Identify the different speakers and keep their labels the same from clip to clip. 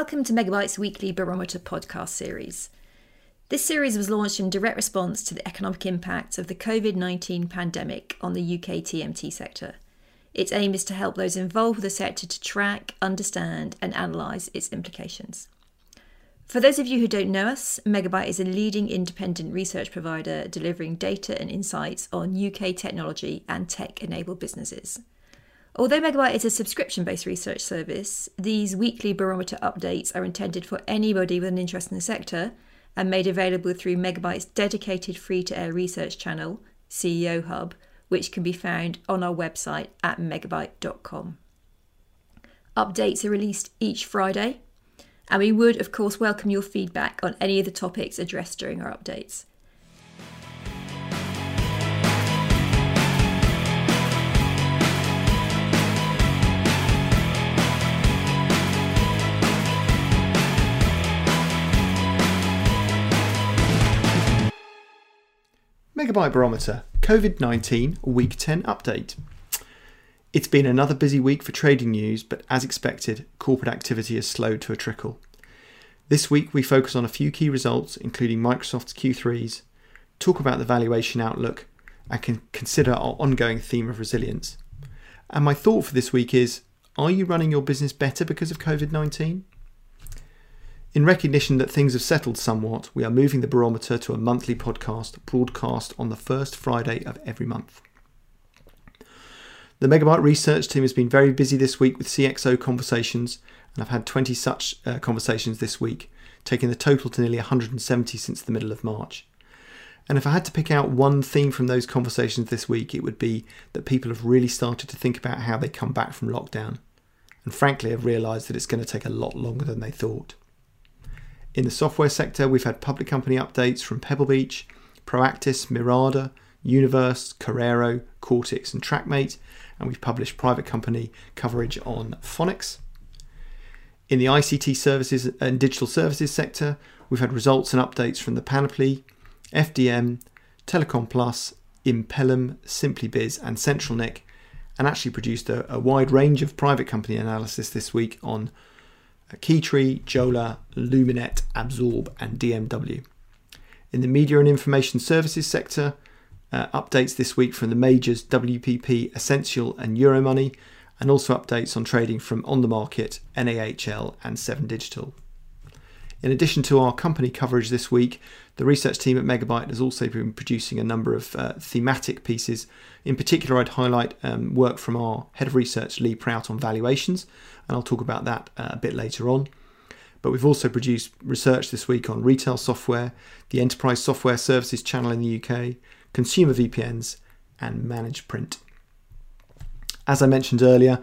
Speaker 1: Welcome to Megabuyte's weekly Barometer podcast series. This series was launched in direct response to the economic impact of the COVID 19 pandemic on the UK TMT sector. Its aim is to help those involved with the sector to track, understand, and analyse its implications. For those of you who don't know us, Megabuyte is a leading independent research provider delivering data and insights on UK technology and tech enabled businesses. Although Megabuyte is a subscription based research service, these weekly barometer updates are intended for anybody with an interest in the sector and made available through Megabuyte's dedicated free to air research channel, CEO Hub, which can be found on our website at megabuyte.com. Updates are released each Friday, and we would, of course, welcome your feedback on any of the topics addressed during our updates.
Speaker 2: Megabuyte Barometer COVID 19 Week 10 update. It's been another busy week for trading news, but as expected, corporate activity has slowed to a trickle. This week, we focus on a few key results, including Microsoft's Q3s, talk about the valuation outlook, and can consider our ongoing theme of resilience. And my thought for this week is Are you running your business better because of COVID 19? In recognition that things have settled somewhat, we are moving the barometer to a monthly podcast broadcast on the first Friday of every month. The Megabuyte research team has been very busy this week with CXO conversations, and I've had 20 such uh, conversations this week, taking the total to nearly 170 since the middle of March. And if I had to pick out one theme from those conversations this week, it would be that people have really started to think about how they come back from lockdown. And frankly, have realised that it's going to take a lot longer than they thought. In the software sector, we've had public company updates from Pebble Beach, Proactis, Mirada, Universe, Carrero, Cortex, and TrackMate, and we've published private company coverage on Phonics. In the ICT services and digital services sector, we've had results and updates from the Panoply, FDM, Telecom Plus, Impellam, SimplyBiz, and CentralNic, and actually produced a, a wide range of private company analysis this week on Keytree, Jola, Luminet, Absorb, and DMW. In the media and information services sector, uh, updates this week from the majors WPP, Ascential, and Euromoney, and also updates on trading from On the Market, NAHL, and 7 Digital. In addition to our company coverage this week, the research team at Megabuyte has also been producing a number of uh, thematic pieces. In particular, I'd highlight um, work from our head of research, Lee Prout, on valuations, and I'll talk about that uh, a bit later on. But we've also produced research this week on retail software, the enterprise software services channel in the UK, consumer VPNs, and managed print. As I mentioned earlier,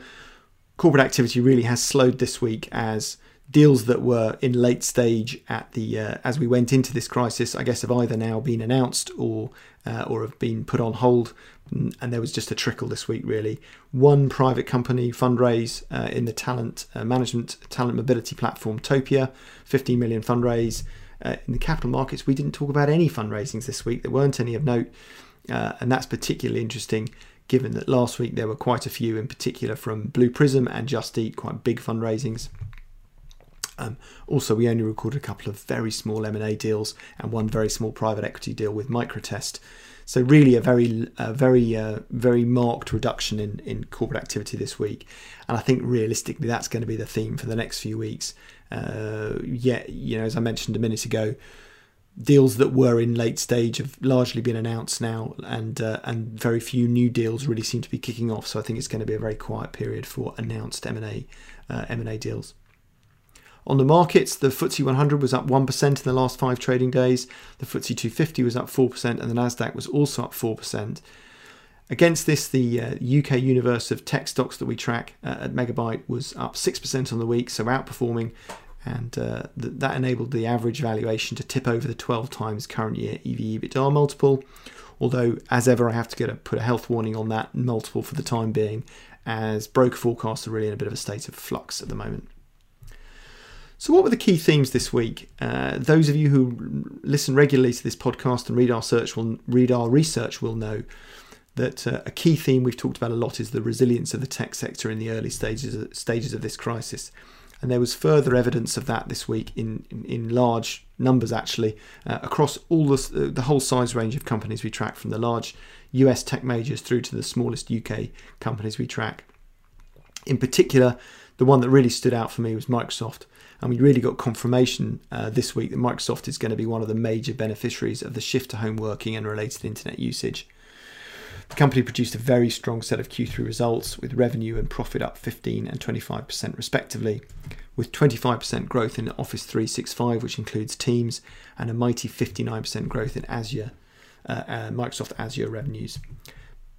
Speaker 2: corporate activity really has slowed this week as deals that were in late stage at the uh, as we went into this crisis, I guess have either now been announced or uh, or have been put on hold. And there was just a trickle this week, really. One private company fundraise uh, in the talent uh, management, talent mobility platform Topia, 15 million fundraise. Uh, in the capital markets, we didn't talk about any fundraisings this week. There weren't any of note, uh, and that's particularly interesting given that last week there were quite a few, in particular from Blue Prism and Just Eat, quite big fundraisings. Um, also, we only recorded a couple of very small M&A deals and one very small private equity deal with Microtest. So really, a very, very, uh, very marked reduction in, in corporate activity this week, and I think realistically that's going to be the theme for the next few weeks. Uh, yeah, you know, as I mentioned a minute ago, deals that were in late stage have largely been announced now, and uh, and very few new deals really seem to be kicking off. So I think it's going to be a very quiet period for announced M and A uh, M and A deals. On the markets, the FTSE 100 was up 1% in the last five trading days, the FTSE 250 was up 4%, and the Nasdaq was also up 4%. Against this, the uh, UK universe of tech stocks that we track uh, at Megabuyte was up 6% on the week, so outperforming, and uh, th- that enabled the average valuation to tip over the 12 times current year EV EBITDA multiple. Although, as ever, I have to get a, put a health warning on that multiple for the time being, as broker forecasts are really in a bit of a state of flux at the moment. So, what were the key themes this week? Uh, those of you who listen regularly to this podcast and read our search will read our research will know that uh, a key theme we've talked about a lot is the resilience of the tech sector in the early stages stages of this crisis. And there was further evidence of that this week in, in, in large numbers, actually, uh, across all the, uh, the whole size range of companies we track, from the large US tech majors through to the smallest UK companies we track. In particular, the one that really stood out for me was Microsoft. And we really got confirmation uh, this week that Microsoft is going to be one of the major beneficiaries of the shift to home working and related internet usage. The company produced a very strong set of Q3 results with revenue and profit up 15 and 25% respectively, with 25% growth in Office 365, which includes Teams, and a mighty 59% growth in Azure, uh, uh, Microsoft Azure revenues.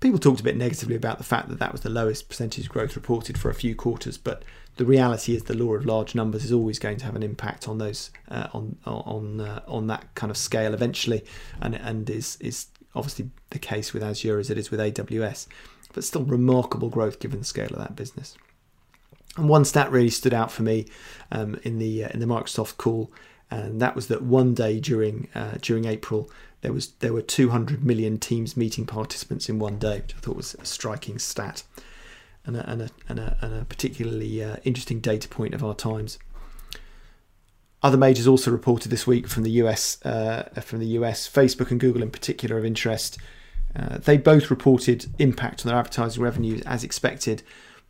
Speaker 2: People talked a bit negatively about the fact that that was the lowest percentage growth reported for a few quarters, but the reality is the law of large numbers is always going to have an impact on those uh, on on uh, on that kind of scale eventually, and and is is obviously the case with Azure as it is with AWS, but still remarkable growth given the scale of that business. And one stat really stood out for me um, in the uh, in the Microsoft call, and that was that one day during uh, during April there was there were 200 million Teams meeting participants in one day, which I thought was a striking stat, and a, and a, and a, and a particularly uh, interesting data point of our times. Other majors also reported this week from the US, uh, from the US, Facebook and Google in particular of interest. Uh, they both reported impact on their advertising revenues as expected,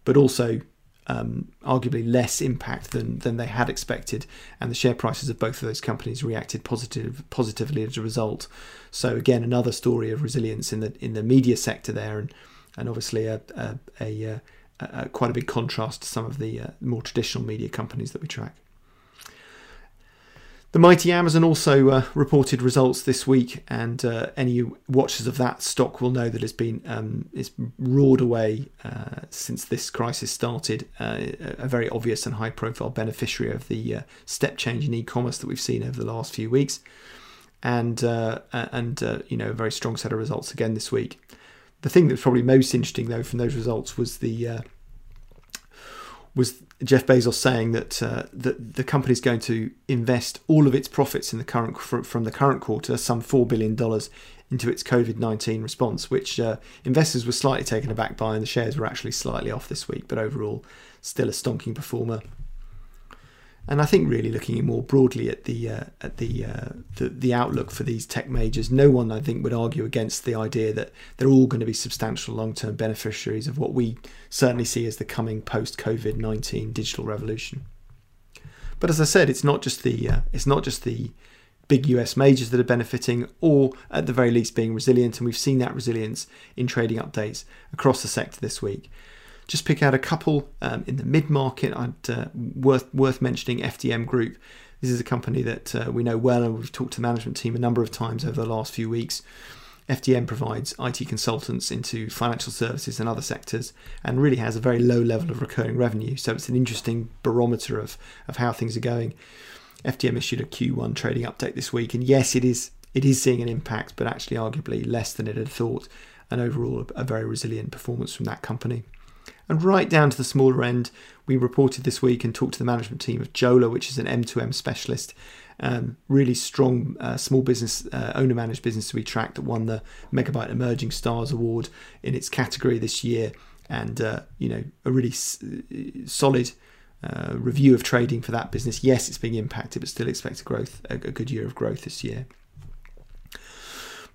Speaker 2: but also um, arguably less impact than than they had expected, and the share prices of both of those companies reacted positive positively as a result. So again, another story of resilience in the in the media sector there, and and obviously a a, a, a, a quite a big contrast to some of the uh, more traditional media companies that we track. The mighty Amazon also uh, reported results this week, and uh, any watchers of that stock will know that it's been um, it's roared away uh, since this crisis started. Uh, a very obvious and high-profile beneficiary of the uh, step change in e-commerce that we've seen over the last few weeks, and uh, and you know a very strong set of results again this week. The thing that's probably most interesting though from those results was the was Jeff Bezos saying that uh, that the company is going to invest all of its profits in the current from the current quarter, some four billion dollars, into its COVID nineteen response, which uh, investors were slightly taken aback by, and the shares were actually slightly off this week, but overall still a stonking performer. And I think really looking more broadly at the uh, at the, uh, the, the outlook for these tech majors, no one I think would argue against the idea that they're all going to be substantial long-term beneficiaries of what we certainly see as the coming post-COVID nineteen digital revolution. But as I said, it's not just the uh, it's not just the big US majors that are benefiting, or at the very least being resilient, and we've seen that resilience in trading updates across the sector this week just pick out a couple um, in the mid market. I'd uh, worth worth mentioning FDM Group. This is a company that uh, we know well, and we've talked to the management team a number of times over the last few weeks. FDM provides IT consultants into financial services and other sectors and really has a very low level of recurring revenue. So it's an interesting barometer of, of how things are going. FDM issued a Q1 trading update this week, and yes, it is it is seeing an impact, but actually arguably less than it had thought, and overall a very resilient performance from that company. And right down to the smaller end, we reported this week and talked to the management team of Jola, which is an M2M specialist. Um, really strong uh, small business uh, owner managed business to be tracked that won the Megabuyte Emerging Stars Award in its category this year, and uh, you know a really s- solid uh, review of trading for that business. Yes, it's being impacted, but still expect a growth, a, a good year of growth this year.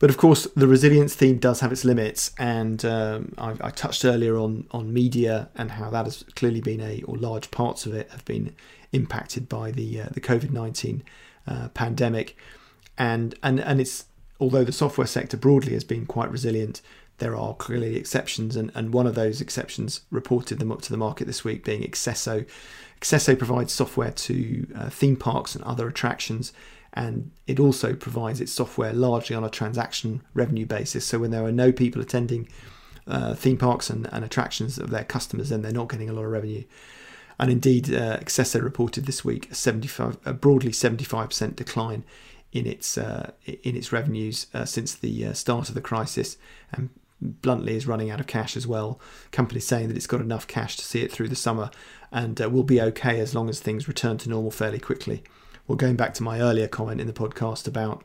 Speaker 2: But of course, the resilience theme does have its limits, and um, I, I, touched earlier on on media and how that has clearly been a, or large parts of it have been impacted by the uh, the COVID nineteen uh, pandemic, and and and it's although the software sector broadly has been quite resilient, there are clearly exceptions, and, and one of those exceptions reported them up to the market this week being Accesso. Accesso provides software to uh, theme parks and other attractions and it also provides its software largely on a transaction revenue basis. So when there are no people attending uh, theme parks and, and, attractions of their customers, then they're not getting a lot of revenue. And indeed, uh, Accesso reported this week a 75, a broadly 75% decline in its uh, in its revenues uh, since the uh, start of the crisis, and bluntly is running out of cash as well. Companies saying that it's got enough cash to see it through the summer, and uh, will be okay as long as things return to normal fairly quickly well, going back to my earlier comment in the podcast about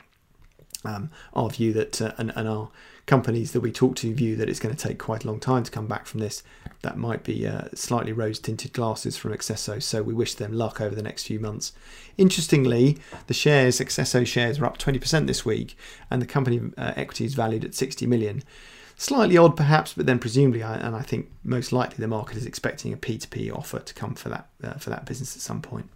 Speaker 2: um, our view that uh, and, and, our companies that we talk to view that it's going to take quite a long time to come back from this. That might be uh, slightly rose tinted glasses from Accesso, so we wish them luck over the next few months. Interestingly, the shares, Accesso shares, are up 20% this week, and the company uh, equity is valued at 60 million. Slightly odd, perhaps, but then presumably, and I think most likely, the market is expecting a P2P offer to come for that uh, for that business at some point.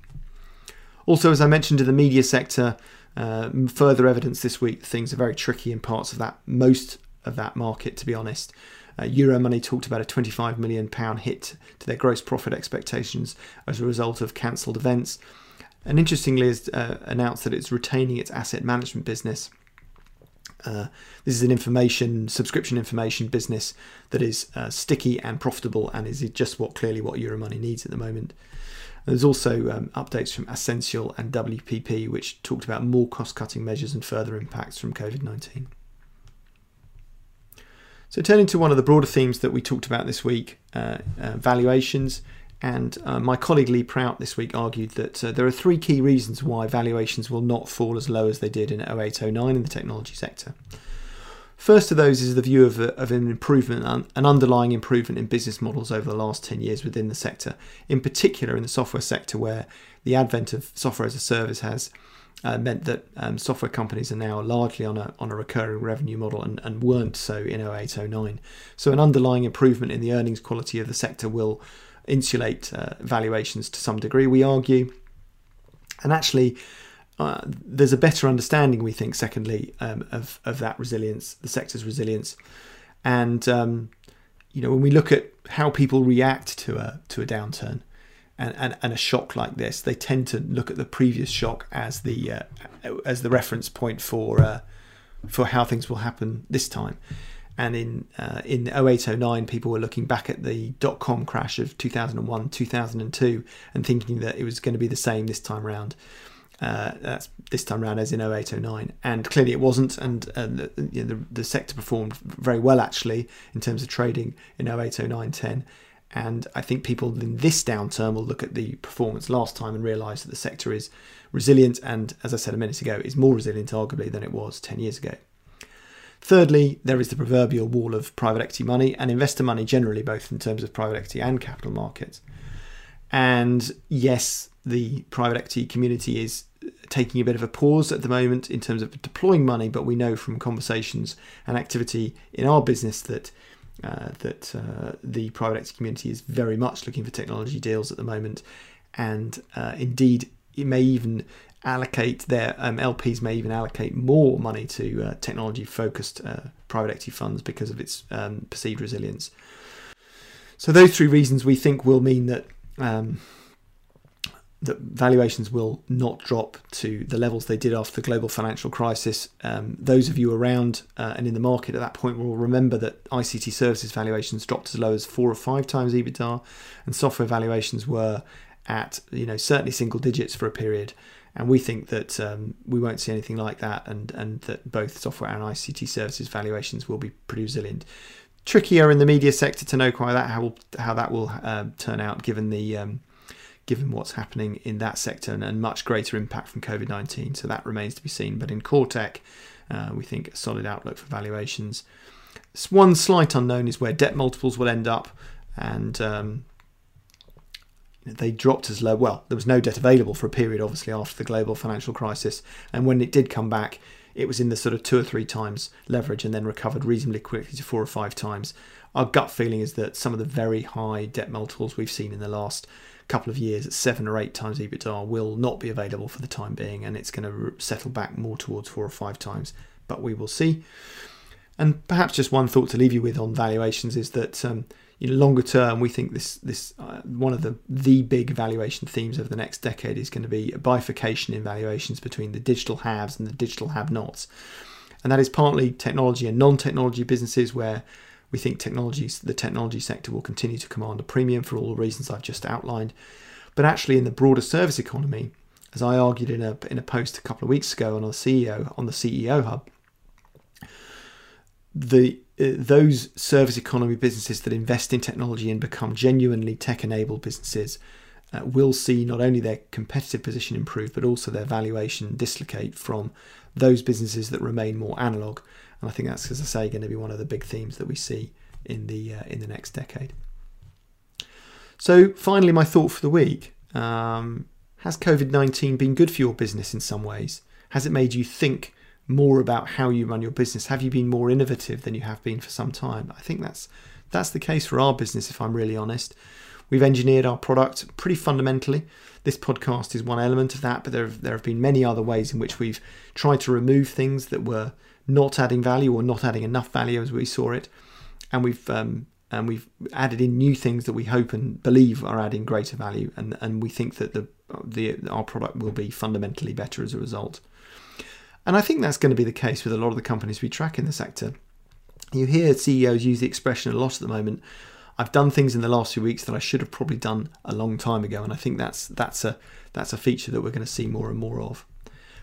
Speaker 2: Also, as I mentioned in the media sector, uh, further evidence this week things are very tricky in parts of that most of that market, to be honest. Uh, Euromoney talked about a 25 million pound hit to their gross profit expectations as a result of cancelled events, and interestingly, has uh, announced that it's retaining its asset management business. Uh, this is an information subscription information business that is uh, sticky and profitable, and is just what clearly what Euromoney needs at the moment. There's also um, updates from Ascential and WPP, which talked about more cost cutting measures and further impacts from COVID 19. So, turning to one of the broader themes that we talked about this week uh, uh, valuations. And uh, my colleague Lee Prout this week argued that uh, there are three key reasons why valuations will not fall as low as they did in 08 09 in the technology sector. First of those is the view of, a, of an improvement, an underlying improvement in business models over the last 10 years within the sector, in particular in the software sector, where the advent of software as a service has uh, meant that um, software companies are now largely on a, on a recurring revenue model and, and weren't so in 08 09. So, an underlying improvement in the earnings quality of the sector will insulate uh, valuations to some degree, we argue. And actually, uh, there's a better understanding, we think, secondly, um, of, of that resilience, the sector's resilience. And, um, you know, when we look at how people react to a, to a downturn and, and, and a shock like this, they tend to look at the previous shock as the, uh, as the reference point for, uh, for how things will happen this time. And in uh, in 0809, people were looking back at the dot com crash of 2001, 2002, and thinking that it was going to be the same this time around. Uh, that's this time around as in 0809 and clearly it wasn't and, and the, you know, the, the, sector performed very well actually in terms of trading in 0809 10 and I think people in this downturn will look at the performance last time and realise that the sector is resilient and as I said a minute ago is more resilient arguably than it was 10 years ago. Thirdly, there is the proverbial wall of private equity money and investor money generally, both in terms of private equity and capital markets. And yes, the private equity community is taking a bit of a pause at the moment in terms of deploying money, but we know from conversations and activity in our business that uh, that uh, the private equity community is very much looking for technology deals at the moment, and uh, indeed it may even allocate their um, LPs may even allocate more money to uh, technology focused uh, private equity funds because of its um, perceived resilience. So those three reasons we think will mean that. Um, that valuations will not drop to the levels they did after the global financial crisis. Um, those of you around uh, and in the market at that point will remember that ICT services valuations dropped as low as four or five times EBITDA, and software valuations were at you know certainly single digits for a period. And we think that um, we won't see anything like that, and and that both software and ICT services valuations will be pretty resilient. Trickier in the media sector to know quite that how how that will uh, turn out, given the um, given what's happening in that sector and, and much greater impact from COVID 19. So that remains to be seen. But in core tech, uh, we think a solid outlook for valuations. One slight unknown is where debt multiples will end up. And um, they dropped as low. Well, there was no debt available for a period, obviously, after the global financial crisis. And when it did come back, it was in the sort of two or three times leverage and then recovered reasonably quickly to four or five times. Our gut feeling is that some of the very high debt multiples we've seen in the last couple of years at seven or eight times EBITDA will not be available for the time being, and it's going to settle back more towards four or five times. But we will see. And perhaps just one thought to leave you with on valuations is that um, you know, longer term, we think this this uh, one of the the big valuation themes of the next decade is going to be a bifurcation in valuations between the digital haves and the digital have-nots, and that is partly technology and non-technology businesses where we think technologies, the technology sector will continue to command a premium for all the reasons I've just outlined. But actually, in the broader service economy, as I argued in a in a post a couple of weeks ago on our CEO on the CEO Hub, the uh, those service economy businesses that invest in technology and become genuinely tech-enabled businesses uh, will see not only their competitive position improve, but also their valuation dislocate from those businesses that remain more analog And I think that's, as I say, going to be one of the big themes that we see in the uh, in the next decade. So, finally, my thought for the week: um, Has COVID nineteen been good for your business in some ways? Has it made you think more about how you run your business? Have you been more innovative than you have been for some time? I think that's that's the case for our business, if I'm really honest. We've engineered our product pretty fundamentally. This podcast is one element of that, but there have, there have been many other ways in which we've tried to remove things that were not adding value or not adding enough value as we saw it, and we've um, and we've added in new things that we hope and believe are adding greater value, and and we think that the the our product will be fundamentally better as a result. And I think that's going to be the case with a lot of the companies we track in the sector. You hear CEOs use the expression a lot at the moment. I've done things in the last few weeks that I should have probably done a long time ago, and I think that's that's a that's a feature that we're going to see more and more of.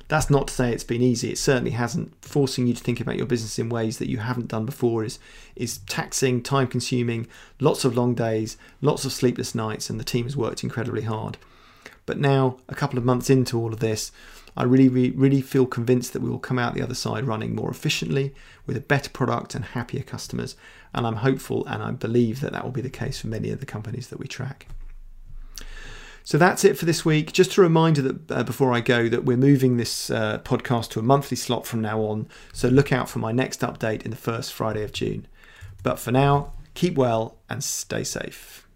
Speaker 2: That's not to say it's been easy. It certainly hasn't. Forcing you to think about your business in ways that you haven't done before is is taxing, time consuming, lots of long days, lots of sleepless nights, and the team has worked incredibly hard. But now, a couple of months into all of this, I really, really, really feel convinced that we will come out the other side running more efficiently with a better product and happier customers. And I'm hopeful and I believe that that will be the case for many of the companies that we track. So that's it for this week. Just a reminder that uh, before I go, that we're moving this uh, podcast to a monthly slot from now on. So look out for my next update in the first Friday of June. But for now, keep well and stay safe.